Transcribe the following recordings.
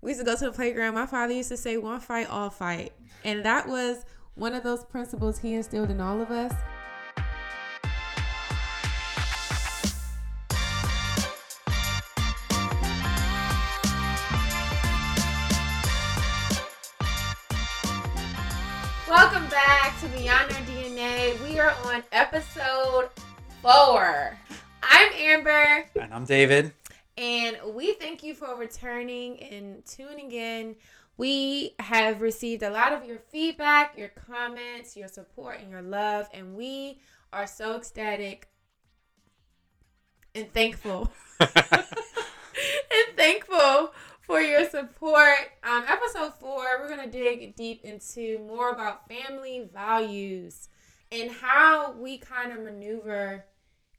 We used to go to the playground. My father used to say, one fight, all fight. And that was one of those principles he instilled in all of us. Welcome back to Beyond Our DNA. We are on episode four. I'm Amber. And I'm David. And we thank you for returning and tuning in. We have received a lot of your feedback, your comments, your support, and your love. And we are so ecstatic and thankful. and thankful for your support. Um, episode four, we're going to dig deep into more about family values and how we kind of maneuver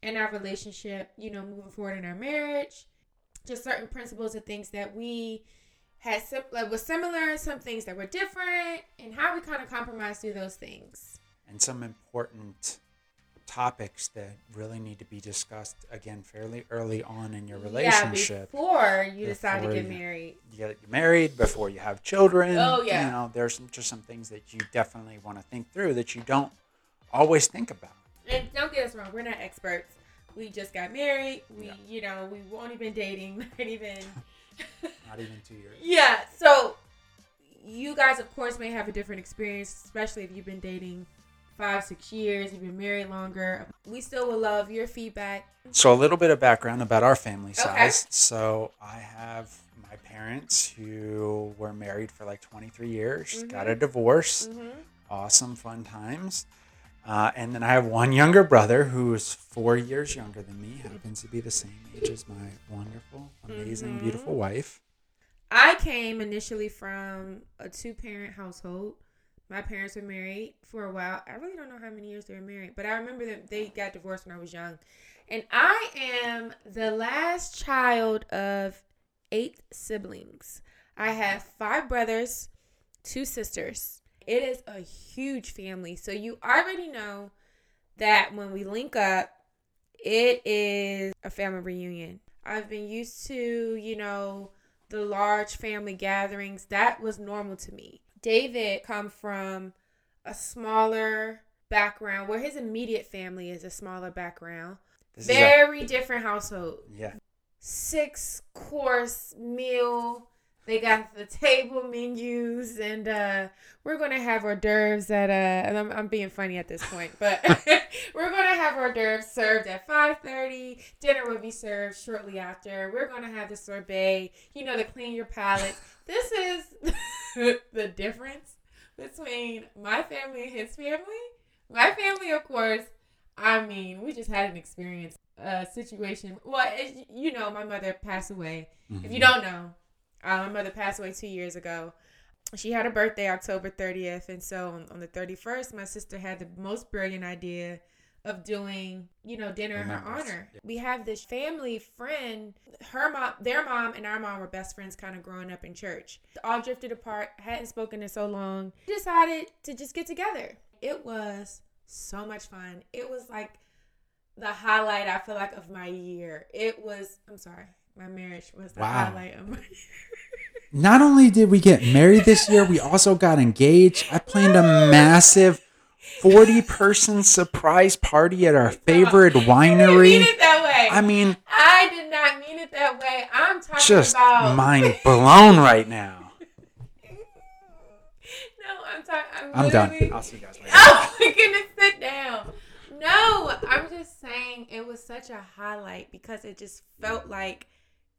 in our relationship, you know, moving forward in our marriage. Just certain principles and things that we had sim- like was similar, some things that were different, and how we kind of compromise through those things. And some important topics that really need to be discussed again fairly early on in your relationship. Yeah, before you decide to get married. You get married before you have children. Oh, yeah. You know, there's just some things that you definitely want to think through that you don't always think about. And don't get us wrong, we're not experts. We just got married. We, Yeah. you know, we've only been dating, not even. Not even two years. yeah. So, you guys, of course, may have a different experience, especially if you've been dating five, six years, you've been married longer. We still would love your feedback. So a little bit of background about our family Okay. size. So I have my parents who were married for like 23 years, got a divorce. Mm-hmm. Awesome, fun times. Uh, and then I have one younger brother who is four years younger than me, happens to be the same age as my wonderful, amazing, Mhm. beautiful wife. I came initially from a two parent household. My parents were married for a while. I really don't know how many years they were married, but I remember that they got divorced when I was young. And I am the last child of eight siblings. I have five brothers, two sisters. It is a huge family. So you already know that when we link up, it is a family reunion. I've been used to, you know, the large family gatherings. That was normal to me. David come from a smaller background where his immediate family is a smaller background. This is a- Very different household. yeah. Six course meal. They got the table menus, and uh, we're gonna have hors d'oeuvres at uh. And I'm, I'm being funny at this point, but we're gonna have hors d'oeuvres served at five thirty. Dinner will be served shortly after. We're gonna have the sorbet. You know, to clean your palate. This is the difference between my family and his family. My family, of course. I mean, we just had an experience, a situation. Well, you know, my mother passed away. If you Mhm. don't know, uh, my mother passed away two years ago. She had a birthday October 30th, and so on, on the 31st, my sister had the most brilliant idea of doing, you know, dinner in her honor. We have this family friend, her mom, their mom, and our mom were best friends, kind of growing up in church. All drifted apart, hadn't spoken in so long. We decided to just get together. It was so much fun. It was like the highlight I feel like of my year. It was. I'm sorry, my marriage was the Wow. highlight of my year. Not only did we get married this year, we also got engaged. I planned a massive 40 person surprise party at our favorite winery. mean it that way. I mean, I did not mean it that way. I'm talking just about. mind blown right now. no, I'm talking. I'm, I'm done. I'll see you guys later. Oh my goodness, sit down. No, I'm just saying it was such a highlight because it just felt like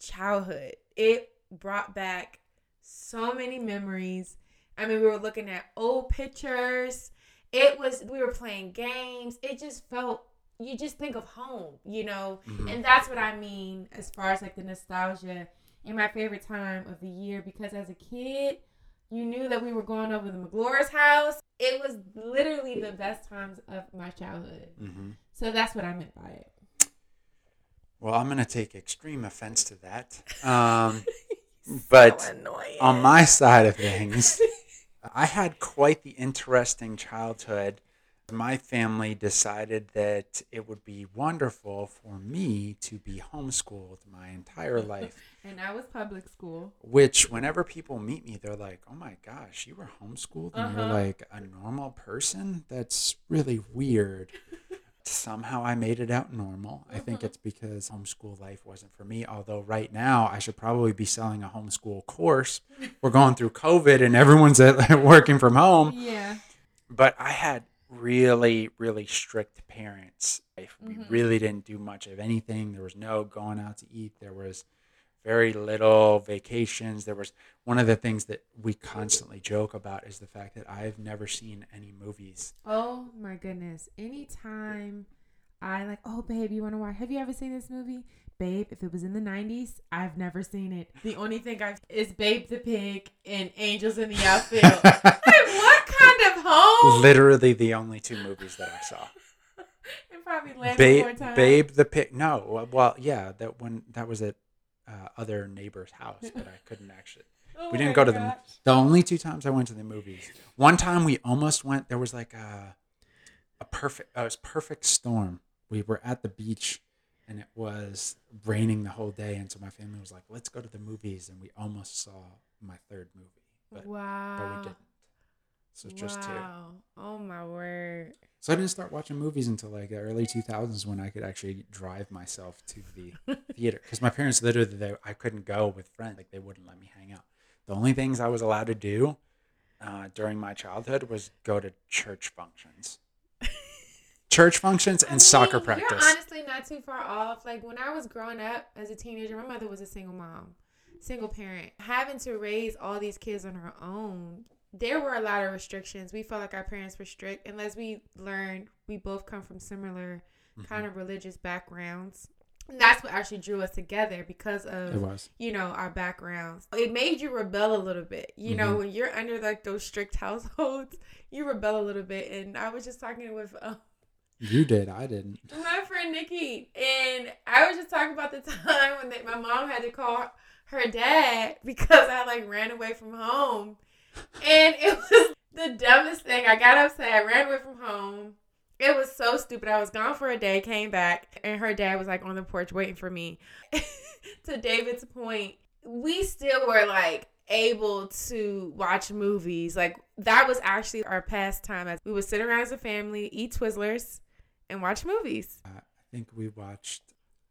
childhood. It brought back so many memories. I mean, we were looking at old pictures. It was we were playing games. It just felt you just think of home, you know? Mhm. And that's what I mean as far as like the nostalgia and my favorite time of the year because as a kid, you knew that we were going over to McGlora's house. It was literally the best times of my childhood. Mhm. So that's what I meant by it. Well, I'm going to take extreme offense to that. Um, but So on my side of things, I had quite the interesting childhood. My family decided that it would be wonderful for me to be homeschooled my entire life. And I was public school. which whenever people meet me, they're like, "Oh my gosh, you were homeschooled, and you're Uh-huh. like a normal person." That's really weird. Somehow I made it out normal. I think Mhm. it's because homeschool life wasn't for me. Although right now I should probably be selling a homeschool course. We're going through COVID and everyone's at, working from home. Yeah. But I had really, really strict parents. If We Mhm. really didn't do much of anything. There was no going out to eat. There was very little vacations. There was one of the things that we constantly joke about is the fact that I've never seen any movies. Oh my goodness. Anytime I like, oh babe, you wanna watch have you ever seen this movie? Babe, if it was in the nineties, I've never seen it. The only thing I've is Babe the Pig and Angels in the Outfield. like what kind of home? Literally the only two movies that I saw. and probably Babe, Time. Babe the Pig. No, well- yeah, that one that was at uh, other neighbor's house, but I couldn't actually. Oh we didn't go to the gosh. the only two times I went to the movies. One time we almost went. There was like a a perfect. Uh, it was perfect storm. We were at the beach, and it was raining the whole day. And so my family was like, "Let's go to the movies," and we almost saw my third movie, but wow. but we didn't. So it's just two. Wow. Oh my word. So I didn't start watching movies until like the early 2000s when I could actually drive myself to the theater because my parents literally they, I couldn't go with friends like they wouldn't let me hang out. The only things I was allowed to do uh, during my childhood was go to church functions, church functions and I soccer practice. You're honestly not too far off. Like when I was growing up as a teenager, my mother was a single mom, single parent. Having to raise all these kids on her own, there were a lot of restrictions. We felt like our parents were strict, unless we learned we both come from similar Mm-hmm. kind of religious backgrounds. And that's what actually drew us together because of you know, our backgrounds. It made you rebel a little bit. You know, Mhm. when you're under like those strict households, you rebel a little bit. And I was just talking with uh, You did. I didn't. my friend Nikki, and I was just talking about the time when they, my mom had to call her dad because I like ran away from home, and it was the dumbest thing. I got upset, I ran away from home. It was so stupid. I was gone for a day, came back, and her dad was like on the porch waiting for me. to David's point, we still were like able to watch movies. Like that was actually our pastime. As we would sit around as a family, eat Twizzlers, and watch movies. Uh, I think we watched.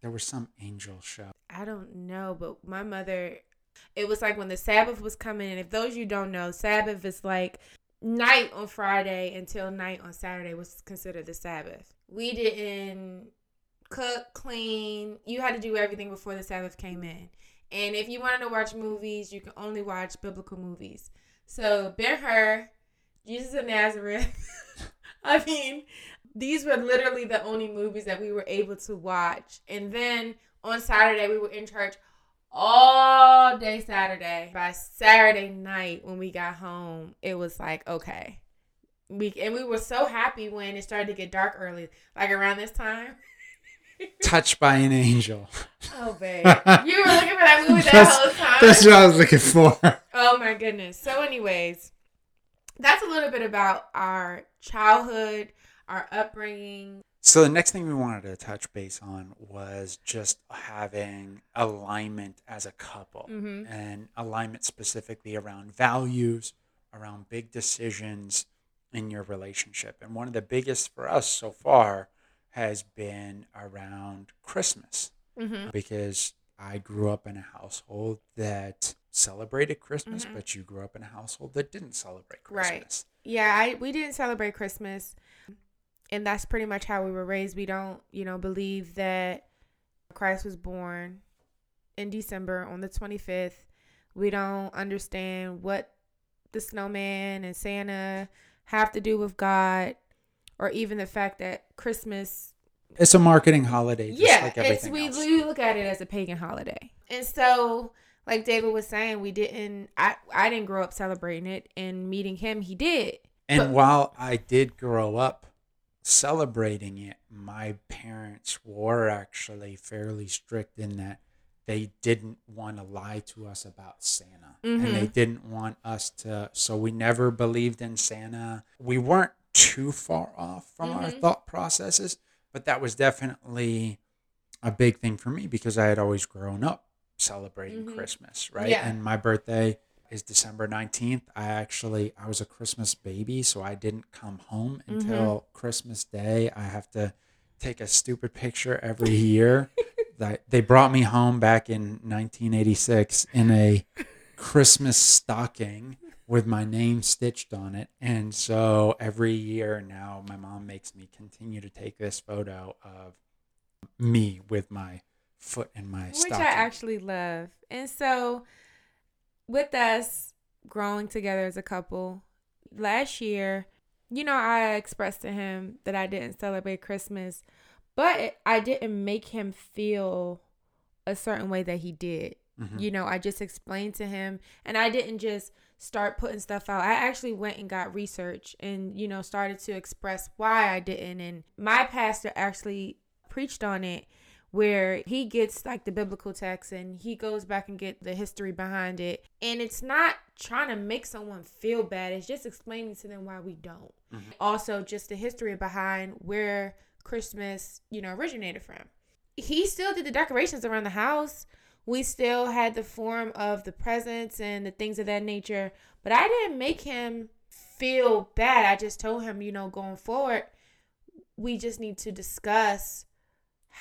There was some angel show. I don't know, but my mother, it was like when the Sabbath was coming. And if those you don't know, Sabbath is like night on Friday until night on Saturday was considered the Sabbath. We didn't cook, clean. You had to do everything before the Sabbath came in. And if you wanted to watch movies, you can only watch biblical movies. So Ben Hur, Jesus of Nazareth. I mean, these were literally the only movies that we were able to watch. And then on Saturday, we were in church all day Saturday. By Saturday night, when we got home, it was like, okay. We, and we were so happy when it started to get dark early, like around this time. Touched by an angel. Oh, babe. You were looking for that movie that That's- whole time. That's what I was looking for. Oh my goodness. So, anyways, that's a little bit about our childhood, our upbringing. So the next thing we wanted to touch base on was just having alignment as a couple Mhm. and alignment specifically around values, around big decisions in your relationship. And one of the biggest for us so far has been around Christmas Mm-hmm. because I grew up in a household that celebrated Christmas, Mhm. but you grew up in a household that didn't celebrate Christmas. Right. Yeah, I we didn't celebrate Christmas, and that's pretty much how we were raised. We don't, you know, believe that Christ was born in December on the twenty fifth. We don't understand what the snowman and Santa have to do with God, or even the fact that Christmas It's a marketing holiday, just yeah, like it's we, else. we look at it as a pagan holiday, and so like David was saying, we didn't. I I didn't grow up celebrating it, and meeting him, he did. And But- while I did grow up celebrating it, my parents were actually fairly strict in that they didn't want to lie to us about Santa. And they Mhm. didn't want us to, so we never believed in Santa. We weren't too far off from our Mhm. thought processes, but that was definitely a big thing for me because I had always grown up celebrating Mhm. Christmas, right? Yeah. And my birthday is December 19th. I actually I was a Christmas baby, so I didn't come home Mm-hmm. until Christmas Day. I have to take a stupid picture every year. that they brought me home back in 1986 in a Christmas stocking with my name stitched on it. And so every year now my mom makes me continue to take this photo of me with my foot in my which stocking. I actually love. And so, with us growing together as a couple, last year, you know, I expressed to him that I didn't celebrate Christmas, but I didn't make him feel a certain way that he did. Mhm. You know, I just explained to him, and I didn't just start putting stuff out. I actually went and got research and, you know, started to express why I didn't. And my pastor actually preached on it where he gets like the biblical text and he goes back and get the history behind it. And it's not trying to make someone feel bad. It's just explaining to them why we don't. Mhm. also just the history behind where christmas you know originated from. He still did the decorations around the house. We still had the form of the presents and the things of that nature. But i didn't make him feel bad. I just told him you know going forward we just need to discuss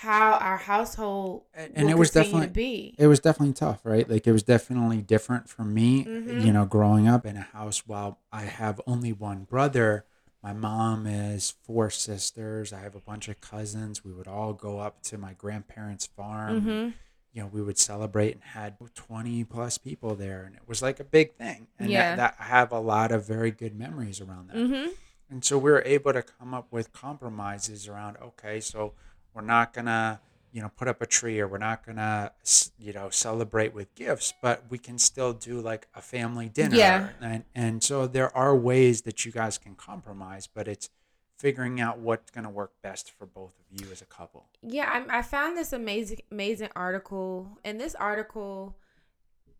how our household And- and it was definitely- be. it was definitely tough, right? Like it was definitely different for me, Mhm. you know, growing up in a house while I have only one brother. My mom is four sisters. I have a bunch of cousins. We would all go up to my grandparents' farm. hmm You know, we would celebrate and had 20 plus people there. And it was like a big thing. And Yeah. that, that I have a lot of very good memories around that. hmm And so we were able to come up with compromises around, okay, so we're not to, you know, put up a tree or we're not to, you know, celebrate with gifts, but we can still do like a family dinner. Yeah. And, and so there are ways that you guys can compromise, but it's figuring out what's going to work best for both of you as a couple. Yeah, I, I found this amazing amazing article, and this article,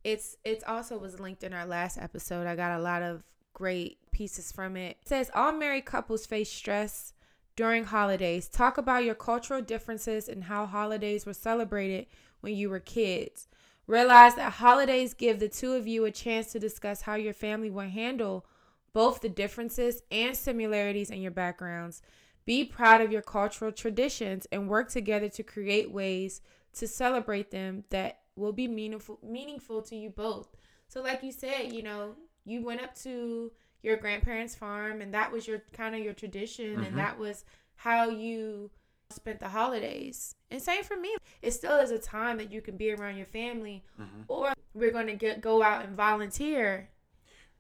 it's it's also was linked in our last episode. I got a lot of great pieces from it. It says all married couples face stress during holidays. Talk about your cultural differences and how holidays were celebrated when you were kids. Realize that holidays give the two of you a chance to discuss how your family will handle both the differences and similarities in your backgrounds. Be proud of your cultural traditions and work together to create ways to celebrate them that will be meaningful meaningful to you both. So like you said, you know, you went up to your grandparents' farm and that was your kind of your tradition Mhm. and that was how you spent the holidays. And same for me. It still is a time that you can be around your family Mhm. or we're going to get go out and volunteer.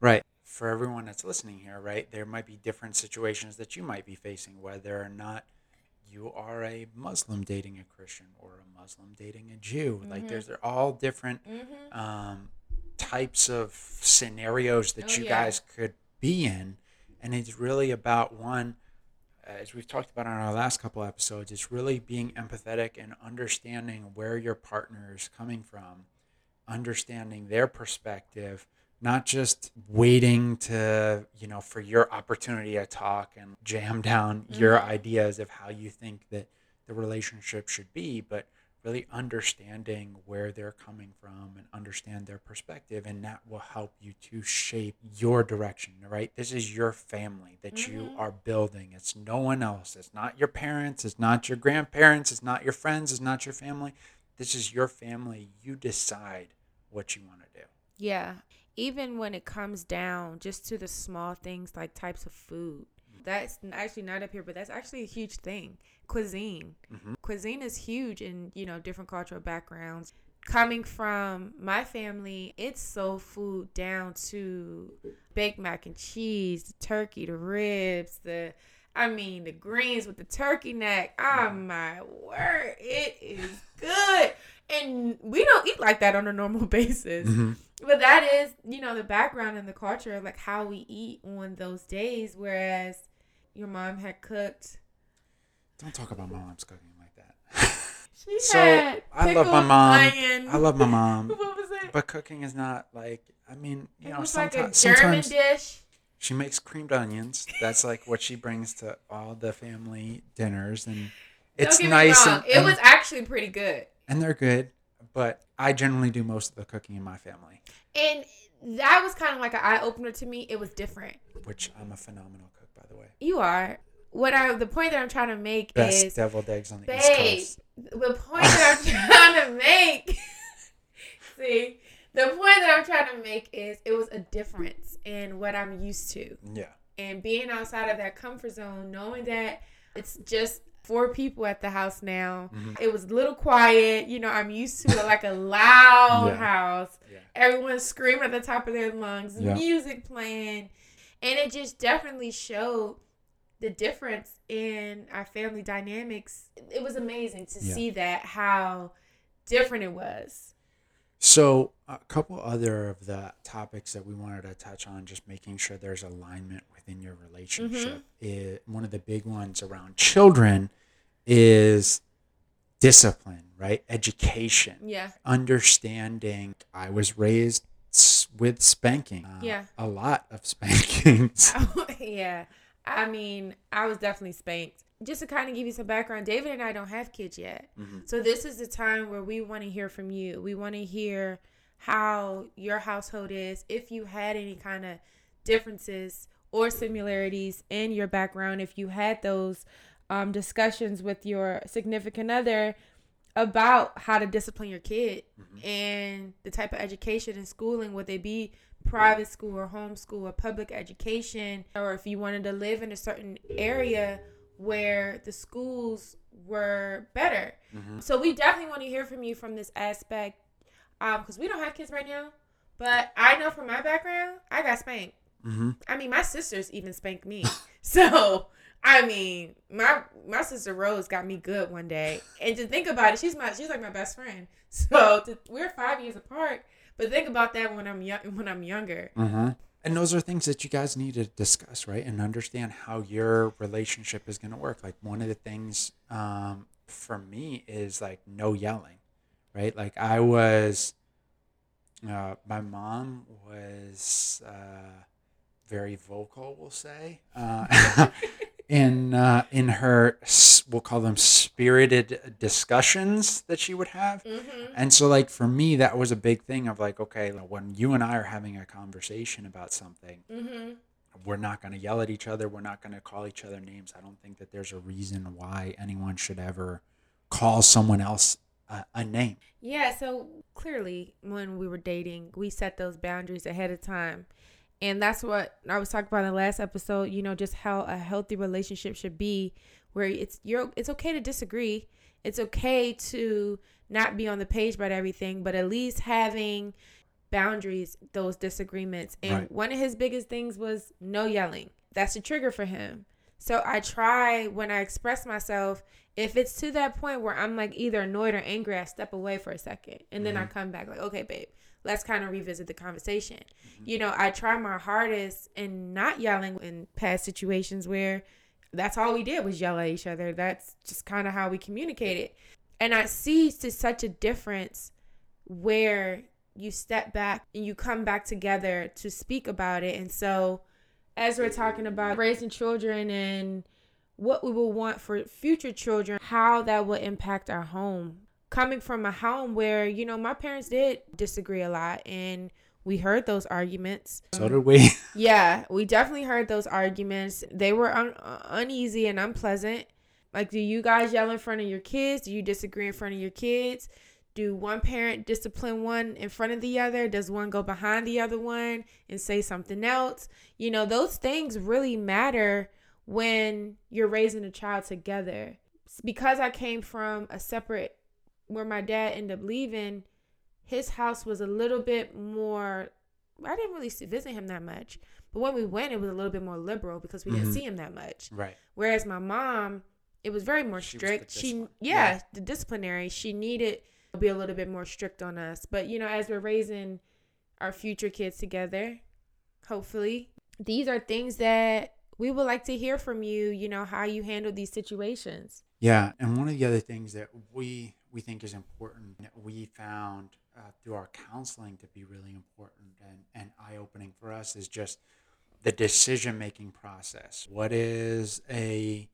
Right. For everyone that's listening here, right, there might be different situations that you might be facing, whether or not you are a Muslim dating a Christian or a Muslim dating a Jew. Like, Mhm. there's all different Mhm. um, types of scenarios that Oh, you yeah. guys could be in. And it's really about one, as we've talked about on our last couple episodes, it's really being empathetic and understanding where your partner is coming from, understanding their perspective, not just waiting to, you know, for your opportunity to talk and jam down your Mhm. ideas of how you think that the relationship should be, but really understanding where they're coming from and understand their perspective and that will help you to shape your direction right this is your family that you Mhm. are building it's no one else it's not your parents it's not your grandparents it's not your friends it's not your family this is your family you decide what you want to do Yeah. Even when it comes down just to the small things like types of food. That's actually not up here, but that's actually a huge thing. Cuisine. Mhm. Cuisine is huge in, you know, different cultural backgrounds. Coming from my family, it's soul food down to baked mac and cheese, the turkey, the ribs, the I mean the greens with the turkey neck. Oh my word, it is good. And we don't eat like that on a normal basis. Mhm. But that is, you know, the background and the culture of like how we eat on those days. Whereas your mom had cooked. Don't talk about my mom's cooking like that She So, had I love my mom. onion. i love my mom what was it? but cooking is not like i mean you it know was like a German sometimes dish. She makes creamed onions. That's like what she brings to all the family dinners, and it's nice. And, it and, was actually pretty good. and they're good, but I generally do most of the cooking in my family, And that was kind of like an eye opener to me. It was different. which I'm a phenomenal cook, by the way. You are. What I the point that I'm trying to make Best is deviled eggs on the East Coast. the point that I'm trying to make. see, the point that I'm trying to make is it was a difference in what I'm used to, Yeah. and being outside of that comfort zone, knowing that it's just four people at the house now. Mhm. It was a little quiet. You know, I'm used to like a loud Yeah. house. Yeah. Everyone's screaming at the top of their lungs, Yeah. music playing, and it just definitely showed the difference in our family dynamics. It was amazing to Yeah. see that how different it was. So, a couple other of the topics that we wanted to touch on, just making sure there's alignment within your relationship. Is, one of the big ones around children is discipline, right? Education, Yeah. understanding. I was raised with spanking. uh, Yeah. A lot of spankings. yeah. I mean, I was definitely spanked. Just to kind of give you some background, David and I don't have kids yet. Mhm. So this is the time where we want to hear from you. We want to hear how your household is, if you had any kind of differences or similarities in your background, if you had those um, discussions with your significant other about how to discipline your kid and the type of education and schooling would they be private school or homeschool or public education or if you wanted to live in a certain area where the schools were better Mhm. so we definitely want to hear from you from this aspect um because we don't have kids right now but i know from my background i got spanked hmm I mean, my sisters even spanked me. So, I mean, my my sister Rose got me good one day. And to think about it, she's my she's like my best friend. So to, we're five years apart. But think about that when I'm young when I'm younger. hmm And those are things that you guys need to discuss, right? And understand how your relationship is going to work. Like one of the things um, for me is like no yelling, right? Like I was, uh, my mom was uh, very vocal, we'll say, uh, in uh, in her we'll call them spirited discussions that she would have. Mm-hmm. And so, like, for me, that was a big thing of like, okay, when you and I are having a conversation about something, Mm-hmm. we're not going to yell at each other. We're not going to call each other names. I don't think that there's a reason why anyone should ever call someone else a, a name. Yeah, so clearly when we were dating, we set those boundaries ahead of time. And that's what I was talking about in the last episode, you know, just how a healthy relationship should be where it's you're it's okay to disagree. It's okay to not be on the page about everything, but at least having boundaries, those disagreements. And Right. one of his biggest things was no yelling. That's a trigger for him. So I try when I express myself, if it's to that point where I'm like either annoyed or angry, I step away for a second and then I mm-hmm. come back like, okay, babe, let's kind of revisit the conversation. Mm-hmm. You know, I try my hardest in not yelling in past situations where that's all we did was yell at each other. That's just kind of how we communicated. And I see to such a difference where you step back and you come back together to speak about it. And so, as we're talking about raising children and what we will want for future children, how that will impact our home. Coming from a home where, you know, my parents did disagree a lot and we heard those arguments. So did we. Yeah, we definitely heard those arguments. They were un- uneasy and unpleasant. Like, do you guys yell in front of your kids? Do you disagree in front of your kids? Do one parent discipline one in front of the other? Does one go behind the other one and say something else? You know, those things really matter when you're raising a child together. Because I came from a separate, where my dad ended up leaving, his house was a little bit more I didn't really see, visit him that much. But when we went, it was a little bit more liberal because we didn't Mhm. see him that much. right. Whereas my mom, it was very more She strict. She, yeah, yeah. the disciplinary. She needed to be a little bit more strict on us. But you know, as we're raising our future kids together, hopefully, these are things that we would like to hear from you. You know how you handle these situations. Yeah, and one of the other things that we we think is important that we found uh, through our counseling to be really important and, and eye opening for us is just the decision making process. What is a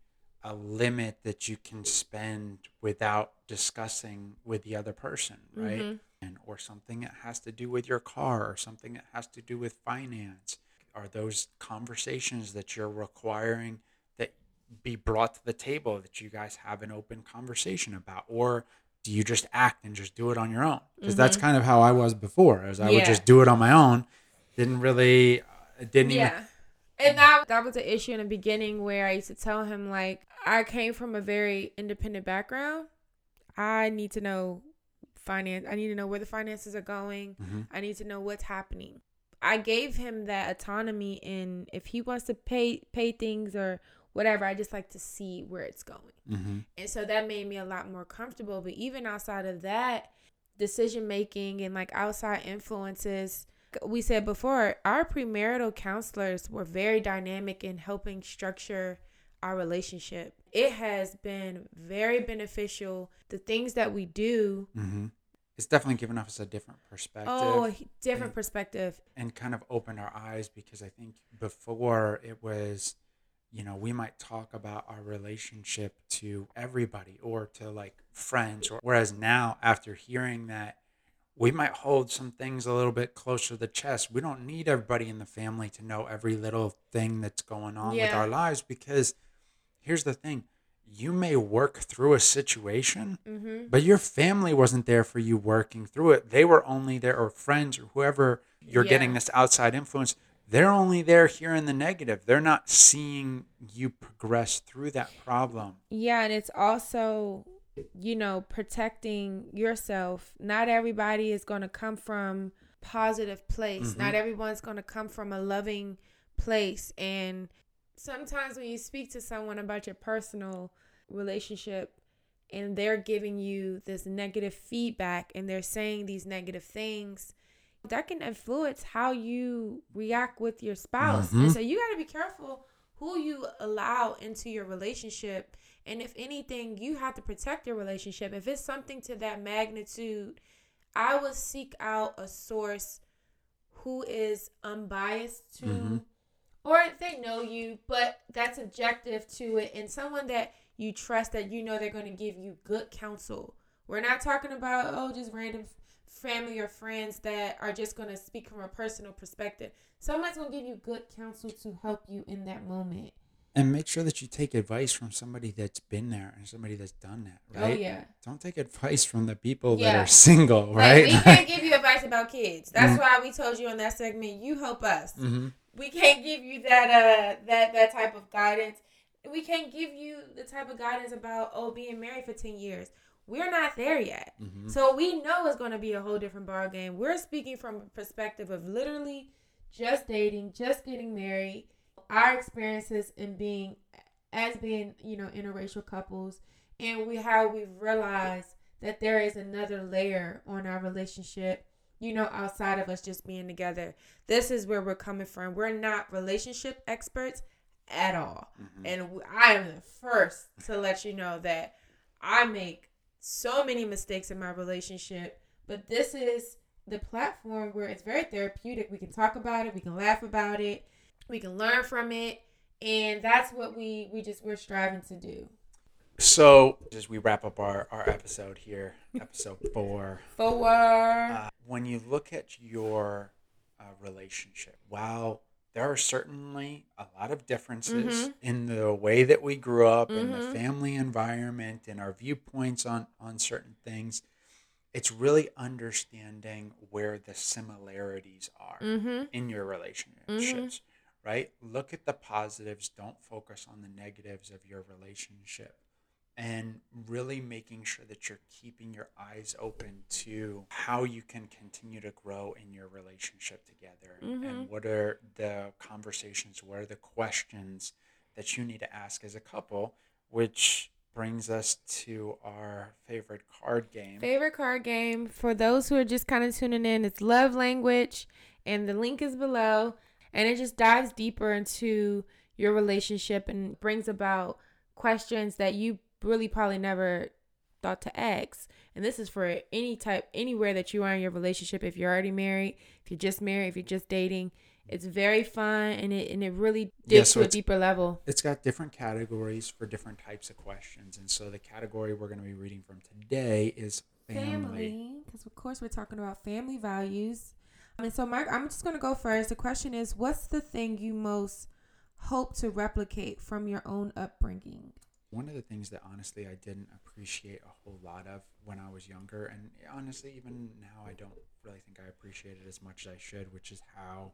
a limit that you can spend without discussing with the other person, right? Mhm. And or something that has to do with your car or something that has to do with finance. Are those conversations that you're requiring that be brought to the table that you guys have an open conversation about or do you just act and just do it on your own? Because that's kind of how I was before. As I would just do it on my own. Didn't really, uh, didn't even. Yeah. And that that was an issue in the beginning where I used to tell him like I came from a very independent background. I need to know finance. I need to know where the finances are going. Mhm. I need to know what's happening. I gave him that autonomy in if he wants to pay pay things or whatever, I just like to see where it's going. hmm And so that made me a lot more comfortable. But even outside of that, decision making and like outside influences, we said before, our premarital counselors were very dynamic in helping structure our relationship. It has been very beneficial. The things that we do, hmm It's definitely given us a different perspective. oh, different and- perspective. and kind of opened our eyes because I think before it was, you know, we might talk about our relationship to everybody or to like friends, or whereas now after hearing that, we might hold some things a little bit closer to the chest. We don't need everybody in the family to know every little thing that's going on with our lives because here's the thing. You may work through a situation, Mm-hmm. but your family wasn't there for you working through it. They were only there, or friends, or whoever you're getting this outside influence. They're only there hearing the negative. They're not seeing you progress through that problem. Yeah, and it's also, you know, protecting yourself. Not everybody is going to come from positive place. Mhm. Not everyone's going to come from a loving place and sometimes when you speak to someone about your personal relationship and they're giving you this negative feedback and they're saying these negative things that can influence how you react with your spouse. Mhm. And so you got to be careful who you allow into your relationship. And if anything, you have to protect your relationship. If it's something to that magnitude, I would seek out a source who is unbiased to, Mhm. or if they know you, but that's objective to it, and someone that you trust that you know they're going to give you good counsel. We're not talking about, oh, just random family or friends that are just going to speak from a personal perspective. Someone's going to give you good counsel to help you in that moment. And make sure that you take advice from somebody that's been there and somebody that's done that, right? Oh, yeah. Don't take advice from the people that are single, Like, right? we can't give you advice about kids. That's Mm. why we told you in that segment, you help us. hmm we can't give you that uh that that type of guidance. We can't give you the type of guidance about oh being married for ten years. We're not there yet, hmm so we know it's going to be a whole different ball game. We're speaking from a perspective of literally just dating, just getting married, our experiences in being as being you know interracial couples, and we how we've realized that there is another layer on our relationship you know, outside of us just being together. This is where we're coming from. We're not relationship experts at all. Mhm. And I am the first to let you know that I make so many mistakes in my relationship, but this is the platform where it's very therapeutic. We can talk about it, we can laugh about it, we can learn from it, and that's what we we just we're striving to do. So, as we wrap up our, our episode here, episode four, Four. uh, when you look at your uh, relationship, while there are certainly a lot of differences Mhm. in the way that we grew up, in the Mhm. family environment, and our viewpoints on, on certain things, it's really understanding where the similarities are mm-hmm. in your relationships, right? Look at the positives, don't focus on the negatives of your relationship. And really making sure that you're keeping your eyes open to how you can continue to grow in your relationship together. And Mhm. what are the conversations, what are the questions that you need to ask as a couple, which brings us to our favorite card game. Favorite card game for those who are just kind of tuning in, it's Love Language, and the link is below. And it just dives deeper into your relationship and brings about questions that you really probably never thought to ask. And this is for any type, anywhere that you are in your relationship. If you're already married, if you're just married, if you're just dating, It's very fun and it and it really Yeah, digs so to a deeper level. It's got different categories for different types of questions. And so the category we're going to be reading from today is family. Family, because of course we're talking about family values. And so, Mike, I'm just gonna go first. The question is, what's the thing you most hope to replicate from your own upbringing? One of the things that honestly I didn't appreciate a whole lot of when I was younger, and honestly, even now, I don't really think I appreciate it as much as I should, which is how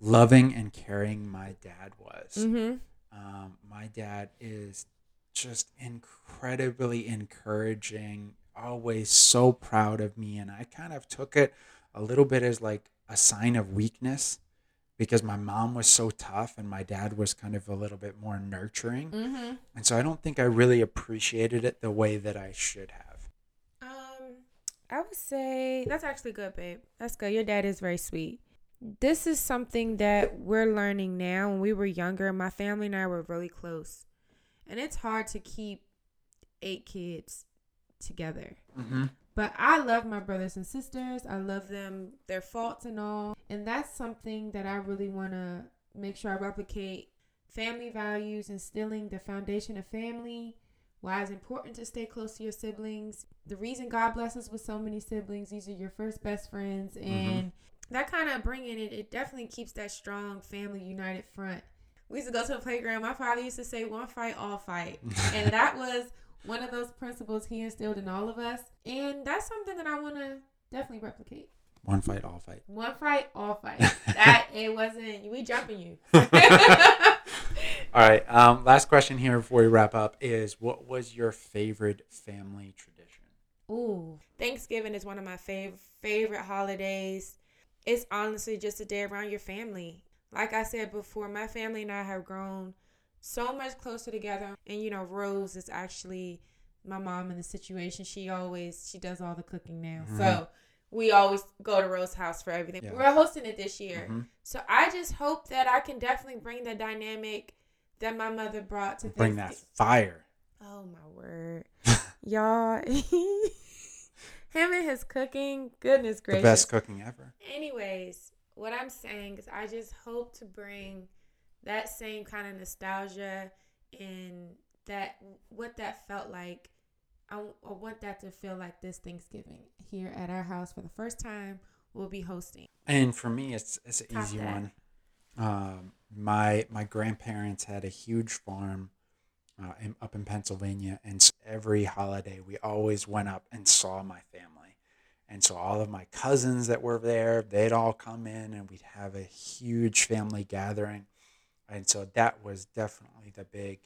loving and caring my dad was. Mm-hmm. Um, my dad is just incredibly encouraging, always so proud of me. And I kind of took it a little bit as like a sign of weakness because my mom was so tough and my dad was kind of a little bit more nurturing. Mm-hmm. And so I don't think I really appreciated it the way that I should have. Um, I would say that's actually good, babe. That's good. Your dad is very sweet. This is something that we're learning now. When we were younger, my family and I were really close, and it's hard to keep eight kids together. Mm-hmm. But I love my brothers and sisters. I love them, their faults and all. And that's something that I really want to make sure I replicate family values, instilling the foundation of family. Why it's important to stay close to your siblings. The reason God blesses with so many siblings, these are your first best friends. Mm-hmm. And that kind of bringing it, it definitely keeps that strong family united front. We used to go to the playground. My father used to say, one fight, all fight. and that was one of those principles he instilled in all of us. And that's something that I want to definitely replicate. One fight, all fight. One fight, all fight. That it wasn't we jumping you. All right. Um, last question here before we wrap up is what was your favorite family tradition? Ooh, Thanksgiving is one of my fav- favorite holidays. It's honestly just a day around your family. Like I said before, my family and I have grown so much closer together. And you know, Rose is actually my mom in the situation. She always she does all the cooking now. So we always go to Rose's house for everything. Yeah. We're hosting it this year. Mhm. So I just hope that I can definitely bring the dynamic that my mother brought to Bring that fire. Oh my word. Y'all him and his cooking, goodness gracious. The gracious. best cooking ever. Anyways, what I'm saying is I just hope to bring that same kind of nostalgia and that what that felt like. I, I want that to feel like this Thanksgiving here at our house for the first time. We'll be hosting. And for me, it's it's an Top easy that. one. Um, my my grandparents had a huge farm uh, in, up in Pennsylvania, and every holiday we always went up and saw my family. And so all of my cousins that were there, they'd all come in, and we'd have a huge family gathering. And so that was definitely the big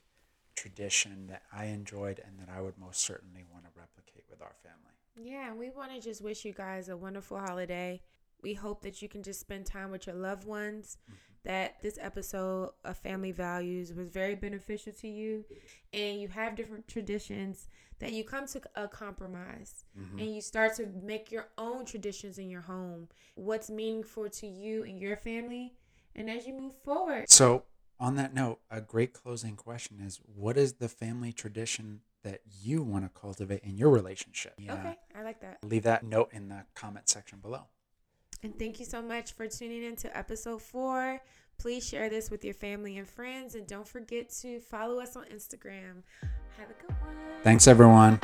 tradition that I enjoyed, and that I would most certainly want to replicate with our family. Yeah, we want to just wish you guys a wonderful holiday. We hope that you can just spend time with your loved ones. Mm-hmm. That this episode of Family Values was very beneficial to you, and you have different traditions. That you come to a compromise mm-hmm. and you start to make your own traditions in your home. What's meaningful to you and your family, and as you move forward. So, on that note, a great closing question is what is the family tradition that you want to cultivate in your relationship? Yeah. Okay, I like that. Leave that note in the comment section below. And thank you so much for tuning in to episode four. Please share this with your family and friends. And don't forget to follow us on Instagram. Have a good one. Thanks, everyone.